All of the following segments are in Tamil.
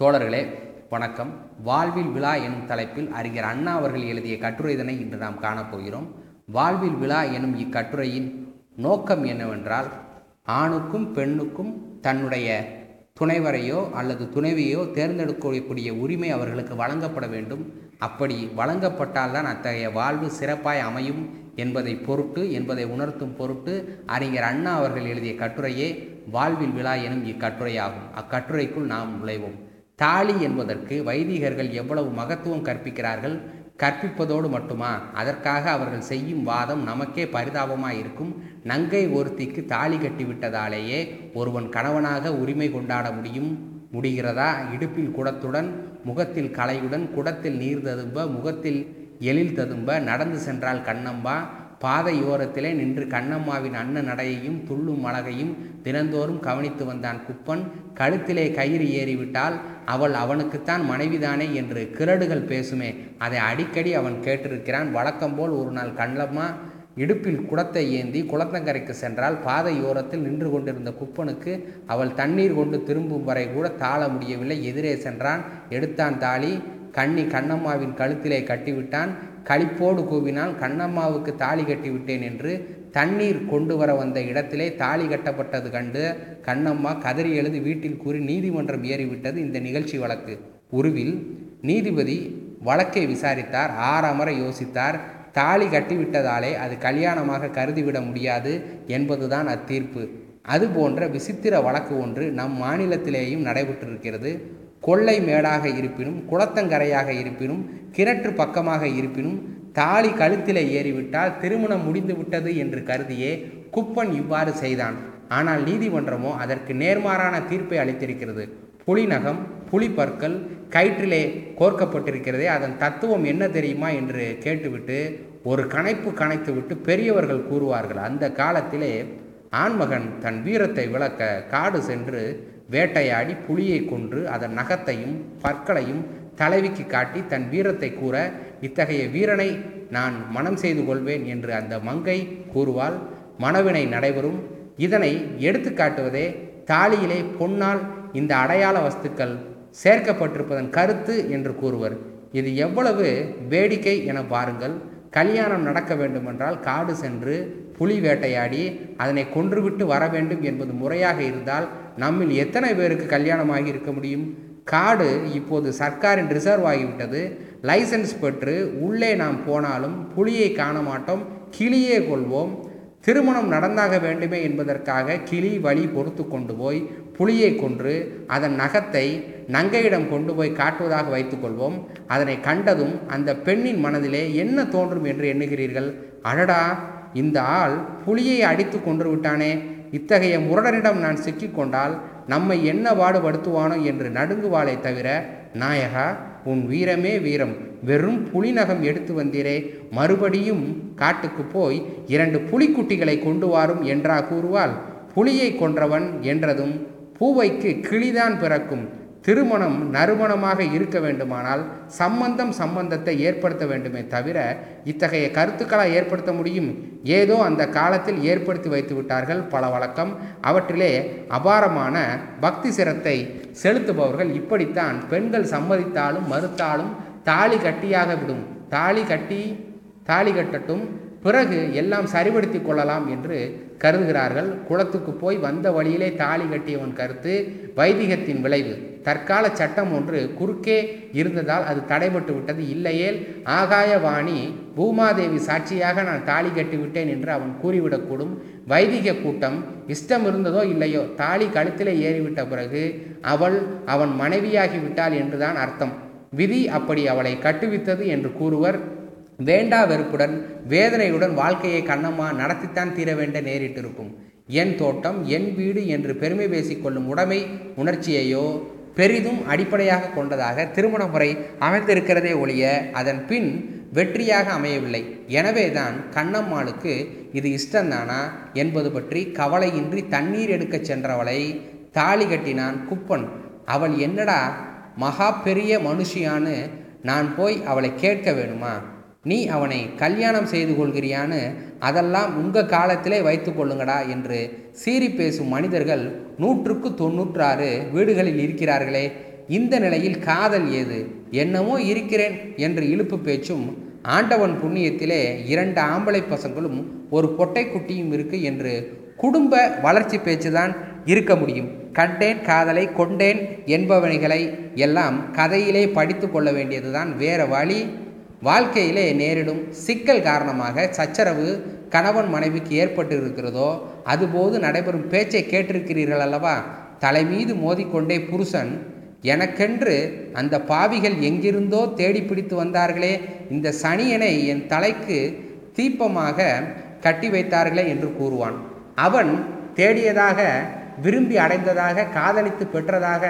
தோழர்களே வணக்கம். வாழ்வில் விழா எனும் தலைப்பில் அறிஞர் அண்ணா அவர்கள் எழுதிய கட்டுரைதனை இன்று நாம் காணப்போகிறோம் வாழ்வில் விழா எனும் இக்கட்டுரையின் நோக்கம் என்னவென்றால் ஆணுக்கும் பெண்ணுக்கும் தன்னுடைய துணைவரையோ அல்லது துணைவியோ தேர்ந்தெடுக்கக்கூடிய உரிமை அவர்களுக்கு வழங்கப்பட வேண்டும். அப்படி வழங்கப்பட்டால்தான் அத்தகைய வாழ்வு சிறப்பாய் அமையும் என்பதை பொருட்டு என்பதை உணர்த்தும் பொருட்டு அறிஞர் அண்ணா அவர்கள் எழுதிய கட்டுரையே வாழ்வில் விழா எனும் இக்கட்டுரையாகும். அக்கட்டுரைக்குள் நாம் நுழைவோம். தாலி என்பதற்கு வைதிகர்கள் எவ்வளவு மகத்துவம் கற்பிக்கிறார்கள் கற்பிப்பதோடு மட்டுமா? அதற்காக அவர்கள் செய்யும் வாதம் நமக்கே பரிதாபமாக இருக்கும். நங்கை ஒருத்திக்கு தாலி கட்டிவிட்டதாலேயே ஒருவன் கணவனாக உரிமை கொண்டாட முடியும். முடிகிறதா? இடுப்பில் குடத்துடன் முகத்தில் கலையுடன் குடத்தில் நீர் ததும்ப முகத்தில் எழில் ததும்ப நடந்து சென்றால் கண்ணம்பா பாதையோரத்திலே நின்று கண்ணம்மாவின் அன்ன நடையையும் துள்ளும் அழகையும் தினந்தோறும் கவனித்து வந்தான் குப்பன். கழுத்திலே கயிறு ஏறிவிட்டால் அவள் அவனுக்குத்தான் மனைவிதானே என்று கிரடுகள் பேசுமே. அதை அடிக்கடி அவன் கேட்டிருக்கிறான். வழக்கம்போல் ஒரு நாள் கண்ணம்மா இடுப்பில் குடத்தை ஏந்தி குளத்தங்கரைக்கு சென்றால் பாதையோரத்தில் நின்று கொண்டிருந்த குப்பனுக்கு அவள் தண்ணீர் கொண்டு திரும்பும் வரை கூட தாழ முடியவில்லை. எதிரே சென்றான். எடுத்தான் தாலி. கண்ணி கண்ணம்மாவின் கழுத்திலே கட்டிவிட்டான். களிப்போடு கூவினால் கண்ணம்மாவுக்கு தாலி கட்டிவிட்டேன் என்று தண்ணீர் கொண்டு வர வந்த இடத்திலே தாலி கட்டப்பட்டது கண்டு கண்ணம்மா கதறி எழுதி வீட்டில் கூறி நீதிமன்றம் ஏறிவிட்டது இந்த நிகழ்ச்சி வழக்கு. உருவில் நீதிபதி வழக்கை விசாரித்தார் ஆறாமற யோசித்தார். தாலி கட்டிவிட்டதாலே அது கல்யாணமாக கருதிவிட முடியாது என்பதுதான் அத்தீர்ப்பு. அது போன்ற விசித்திர வழக்கு ஒன்று நம் மாநிலத்திலேயும் நடைபெற்றிருக்கிறது. கொள்ளை மேடாக இருப்பினும் குளத்தங்கரையாக இருப்பினும் கிணற்று பக்கமாக இருப்பினும் தாலி கழுத்திலே ஏறிவிட்டால் திருமணம் முடிந்து விட்டது என்று கருதியே குப்பன் இவ்வாறு செய்தான். ஆனால் நீதிமன்றமோ அதற்கு நேர்மாறான தீர்ப்பை அளித்திருக்கிறது. புலிநகம் புலிப்பற்கள் கயிற்றிலே கோர்க்கப்பட்டிருக்கிறதே அதன் தத்துவம் என்ன தெரியுமா என்று கேட்டுவிட்டு ஒரு கணைப்பு கணைத்துவிட்டு பெரியவர்கள் கூறுவார்கள். அந்த காலத்திலே ஆண்மகன் தன் வீரத்தை விளக்க காடு சென்று வேட்டையாடி புலியை கொன்று அதன் நகத்தையும் பற்களையும் தலைவிக்கு காட்டி தன் வீரத்தை கூற இத்தகைய வீரனை நான் மனம் செய்து கொள்வேன் என்று அந்த மங்கை கூறுவாள். மனவினை நடைபெறும். இதனை எடுத்து காட்டுவதே தாலியிலே பொன்னால் இந்த அடையாள வஸ்துக்கள் சேர்க்கப்பட்டிருப்பதன் கருத்து என்று கூறுவர். இது எவ்வளவு வேடிக்கை என பாருங்கள். கல்யாணம் நடக்க வேண்டுமென்றால் காடு சென்று புலி வேட்டையாடி அதனை கொன்றுவிட்டு வர வேண்டும் என்பது முறையாக இருந்தால் நம்மில் எத்தனை பேருக்கு கல்யாணமாகி இருக்க முடியும்? காடு இப்போது சர்க்காரின் ரிசர்வ் ஆகிவிட்டது. லைசன்ஸ் பெற்று உள்ளே நாம் போனாலும் புலியை காண மாட்டோம் கிளியே கொள்வோம். திருமணம் நடந்தாக வேண்டுமே என்பதற்காக கிளி வழி பொறுத்து கொண்டு போய் புலியை கொன்று அதன் நகத்தை நங்கையிடம் கொண்டு போய் காட்டுவதாக வைத்துக்கொள்வோம் அதனை கண்டதும் அந்த பெண்ணின் மனதிலே என்ன தோன்றும் என்று எண்ணுகிறீர்கள்? அடடா! இந்த ஆள் புலியை அடித்து கொன்று விட்டானே இத்தகைய முரடனிடம் நான் சிக்கிக்கொண்டால் நம்மை என்ன பாடுபடுத்துவானோ என்று நடுங்குவாளே தவிர நாயகா உன் வீரமே வீரம். வெறும் புலிநகம் எடுத்து வந்தீரே மறுபடியும் காட்டுக்கு போய் இரண்டு புலிக்குட்டிகளை கொண்டு வாரும் என்றா கூறுவாள். புலியை கொன்றவன் என்றதும் பூவைக்கு கிளிதான் பிறக்கும். திருமணம் நறுமணமாக இருக்க வேண்டுமானால் சம்பந்தம் சம்பந்தத்தை ஏற்படுத்த வேண்டுமே தவிர இத்தகைய கருத்துக்களை ஏற்படுத்த முடியும். ஏதோ அந்த காலத்தில் ஏற்படுத்தி வைத்து விட்டார்கள் பல வழக்கம். அவற்றிலே அபாரமான பக்தி சிரத்தை செலுத்துபவர்கள் இப்படித்தான் பெண்கள் சம்மதித்தாலும் மறுத்தாலும் தாலி கட்டியாக விடும். தாலி கட்டி தாலி கட்டட்டும் பிறகு எல்லாம் சரிபடுத்தி கொள்ளலாம் என்று கருதுகிறார்கள். குளத்துக்கு போய் வந்த வழியிலே தாலி கட்டியவன் கருத்து வைதிகத்தின் விளைவு. தற்கால சட்டம் ஒன்று குறுக்கே இருந்ததால் அது தடைபட்டு விட்டது. இல்லையேல் ஆகாயவாணி பூமாதேவி சாட்சியாக நான் தாலி கட்டிவிட்டேன் என்று அவன் கூறிவிடக்கூடும். வைதிக கூட்டம் இஷ்டம் இருந்ததோ இல்லையோ தாலி கழுத்திலே ஏறிவிட்ட பிறகு அவள் அவன் மனைவியாகி விட்டாள் என்றுதான் அர்த்தம். விதி அப்படி அவளை கட்டுவித்தது என்று கூறுவர். வேண்டா வெறுப்புடன் வேதனையுடன் வாழ்க்கையை கண்ணம்மா நடத்தித்தான் தீர வேண்ட நேரிட்டிருக்கும். என் தோட்டம் என் வீடு என்று பெருமை பேசிக்கொள்ளும் உடைமை உணர்ச்சியையோ பெரிதும் அடிப்படையாக கொண்டதாக திருமண முறை அமைந்திருக்கிறதே ஒழிய அதன் பின் வெற்றியாக அமையவில்லை. எனவேதான் கண்ணம்மாளுக்கு இது இஷ்டந்தானா என்பது பற்றி கவலையின்றி தண்ணீர் எடுக்கச் சென்றவளை தாலி கட்டினான் குப்பன். அவள் என்னடா மகா பெரிய மனுஷியான்னு நான் போய் அவளை கேட்க வேணுமா? நீ அவனை கல்யாணம் செய்து கொள்கிறியான்னு அதெல்லாம் உங்கள் காலத்திலே வைத்து கொள்ளுங்கடா என்று சீறி பேசும் மனிதர்கள் நூற்றுக்கு தொன்னூற்றாறு வீடுகளில் இருக்கிறார்களே இந்த நிலையில் காதல் ஏது? என்னமோ இருக்கிறேன் என்று இழுப்பு பேச்சும் ஆண்டவன் புண்ணியத்திலே இரண்டு ஆம்பளை பசங்களும் ஒரு பொட்டை குட்டியும் இருக்கு என்று குடும்ப வளர்ச்சி பேச்சுதான் இருக்க முடியும். கண்டேன் காதலை கொண்டேன் என்பவனைகளை எல்லாம் கதையிலே படித்து கொள்ள வேண்டியதுதான் வேற வழி. வாழ்க்கையிலே நேரிடும் சிக்கல் காரணமாக சச்சரவு கணவன் மனைவிக்கு ஏற்பட்டு இருக்கிறதோ அதுபோது நடைபெறும் பேச்சை கேட்டிருக்கிறீர்கள் அல்லவா? தலை மீது மோதிக்கொண்டே புருஷன் எனக்கென்று அந்த பாவிகள் எங்கிருந்தோ தேடி பிடித்து வந்தார்களே இந்த சனியனை என் தலைக்கு தீப்பமாக கட்டி வைத்தார்களே என்று கூறுவான். அவன் தேடியதாக விரும்பி அடைந்ததாக காதலித்து பெற்றதாக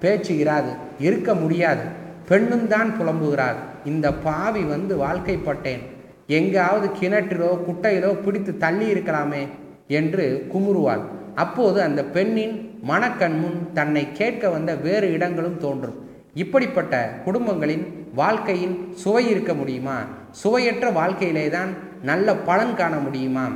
பேச்சு இராது இருக்க முடியாது. பெண்ணும் தான் புலம்புகிறார். இந்த பாவி வந்து வாழ்க்கைப்பட்டேன். எங்காவது கிணற்றிலோ குட்டையிலோ பிடித்து தள்ளி இருக்கலாமே என்று குமுறுவாள். அப்போது அந்த பெண்ணின் மனக்கண் முன் தன்னை கேட்க வந்த வேறு இடங்களும் தோன்றும். இப்படிப்பட்ட குடும்பங்களின் வாழ்க்கையின் சுவை இருக்க முடியுமா? சுவையற்ற வாழ்க்கையிலே தான் நல்ல பலன் காண முடியுமா?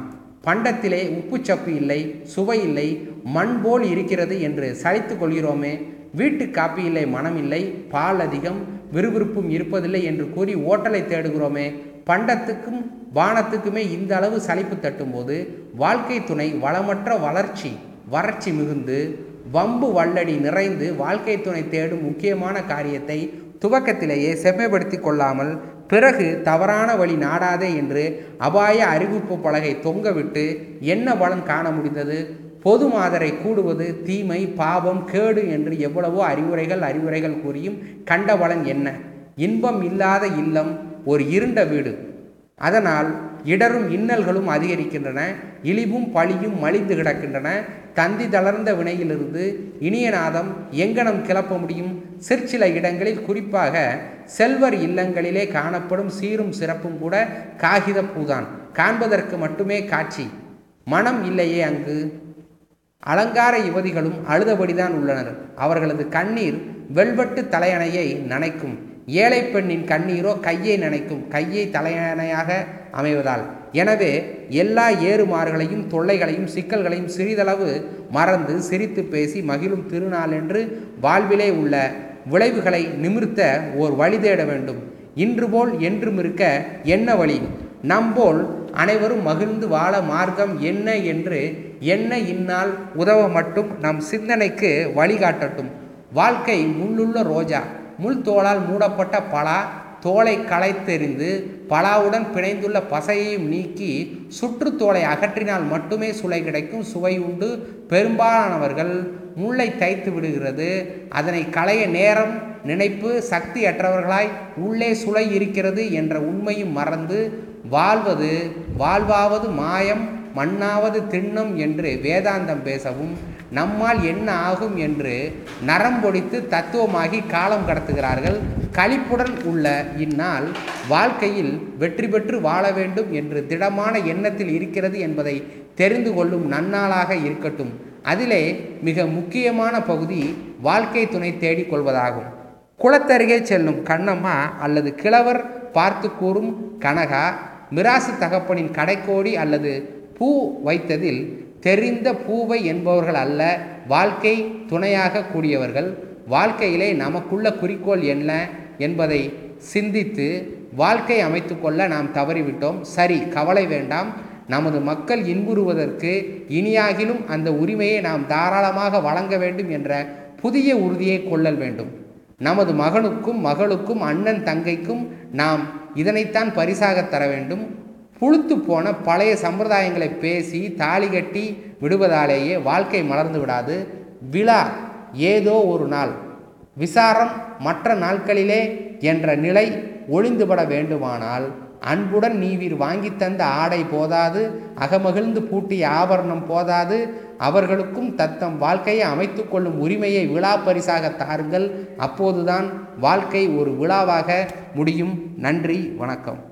பண்டத்திலே உப்புச்சப்பு இல்லை சுவை இல்லை மண் போல் இருக்கிறது என்று சலித்து கொள்கிறோமே வீட்டு காப்பியில்லை மனமில்லை பால் அதிகம் விறுவிறுப்பும் இருப்பதில்லை என்று கூறி ஓட்டலை தேடுகிறோமே பண்டத்துக்கும் வானத்துக்குமே இந்த அளவு சலிப்பு தட்டும்போது வாழ்க்கை துணை வளமற்ற வளர்ச்சி வறட்சி மிகுந்து வம்பு வல்லடி நிறைந்து வாழ்க்கை துணை தேடும் முக்கியமான காரியத்தை துவக்கத்திலேயே செம்மைப்படுத்தி கொள்ளாமல் பிறகு தவறான வழி நாடாதே என்று அபாய அறிவிப்பு பலகை தொங்கவிட்டு என்ன பலன் காண முடிந்தது? பொது மாதரை கூடுவது தீமை பாவம் கேடு என்று எவ்வளவோ அறிவுரைகள் அறிவுரைகள் கூறியும் கண்ட என்ன? இன்பம் இல்லாத இல்லம் ஒரு இருண்ட வீடு. அதனால் இடரும் இன்னல்களும் அதிகரிக்கின்றன இழிவும் பழியும் மலிந்து கிடக்கின்றன தந்தி தளர்ந்த வினையிலிருந்து இனியநாதம் எங்கனம் கிளப்ப முடியும்? சிற்சில இடங்களில் குறிப்பாக செல்வர் இல்லங்களிலே காணப்படும் சீரும் சிறப்பும் கூட காகித பூதான். காண்பதற்கு மட்டுமே காட்சி. மனம் இல்லையே அங்கு. அலங்கார யுவதிகளும் அழுதபடிதான் உள்ளனர். அவர்களது கண்ணீர் வெல்வெட்டு தலையணையை நனைக்கும். ஏழை பெண்ணின் கண்ணீரோ கையை நனைக்கும். கையை தலையணையாக அமைவதால். எனவே எல்லா ஏறுமாறுகளையும் தொல்லைகளையும் சிக்கல்களையும் சிறிதளவு மறந்து சிரித்து பேசி மகிழும் திருநாள் என்று வாழ்விலே உள்ள விளைவுகளை நிமிர்த்த ஓர் வழி தேட வேண்டும். இன்று போல் என்றும் இருக்க என்ன வழி? நம்போல் அனைவரும் மகிழ்ந்து வாழ மார்க்கம் என்ன என்று என்ன இன்னால் உதவ மட்டும் நம் சிந்தனைக்கு வழிகாட்டட்டும். வாழ்க்கை முள்ளுள்ள ரோஜா முள் தோளால் மூடப்பட்ட பலா தோலை களைத்தெறிந்து பலாவுடன் பிணைந்துள்ள பசையையும் நீக்கி சுற்றுத்தோலை அகற்றினால் மட்டுமே சுளை கிடைக்கும் சுவை உண்டு. பெரும்பாலானவர்கள் முள்ளை தைத்து விடுகிறது. அதனை களைய நேரம் நினைப்பு சக்தியற்றவர்களாய் உள்ளே சுளை இருக்கிறது என்ற உண்மையும் மறந்து வாழ்வது வாழ்வாவது மாயம் மண்ணாவது திண்ணம் என்று வேதாந்தம் பேசவும் நம்மால் என்ன ஆகும் என்று நரம்பொடித்து தத்துவமாகி காலம் கடத்துகிறார்கள் களிப்புடன் உள்ள இந்நாள் வாழ்க்கையில் வெற்றி பெற்று வாழ வேண்டும் என்று திடமான எண்ணத்தில் இருக்கிறது என்பதை தெரிந்து கொள்ளும் நன்னாளாக இருக்கட்டும். அதிலே மிக முக்கியமான பகுதி வாழ்க்கை துணை தேடிக் கொள்வதாகும். குளத்தருகே செல்லும் கண்ணம்மா அல்லது கிழவர் பார்த்து கூறும் கனகா மிராசு தகப்பனின் கடைக்கோடி அல்லது பூ வைத்ததில் தெரிந்த பூவை என்பவர்கள் அல்ல வாழ்க்கை துணையாக கூடியவர்கள். வாழ்க்கையிலே நமக்குள்ள குறிக்கோள் என்ன என்பதை சிந்தித்து வாழ்க்கை அமைத்துக்கொள்ள நாம் தவறிவிட்டோம். சரி கவலை வேண்டாம். நமது மக்கள் இன்புறுவதற்கு இனியாகிலும் அந்த உரிமையை நாம் தாராளமாக வழங்க வேண்டும் என்ற புதிய உறுதியை கொள்ளல் வேண்டும். நமது மகனுக்கும் மகளுக்கும் அண்ணன் தங்கைக்கும் நாம் இதனைத்தான் பரிசாக தர வேண்டும். புழுத்து போன பழைய சம்பிரதாயங்களை பேசி தாலி கட்டி விடுவதாலேயே வாழ்க்கை மலர்ந்து விடாது. விழா ஏதோ ஒரு நாள் விசாரம் மற்ற நாட்களிலே என்ற நிலை ஒளிந்துபட வேண்டுமானால் அன்புடன் நீவீர் வாங்கி தந்த ஆடை போதாது அகமகிழ்ந்து பூட்டிய ஆபரணம் போதாது அவர்களுக்கும் தத்தம் வாழ்க்கையை அமைத்து கொள்ளும் உரிமையை விழா பரிசாக தாருங்கள். அப்போதுதான் வாழ்க்கை ஒரு விழாவாக முடியும். நன்றி வணக்கம்.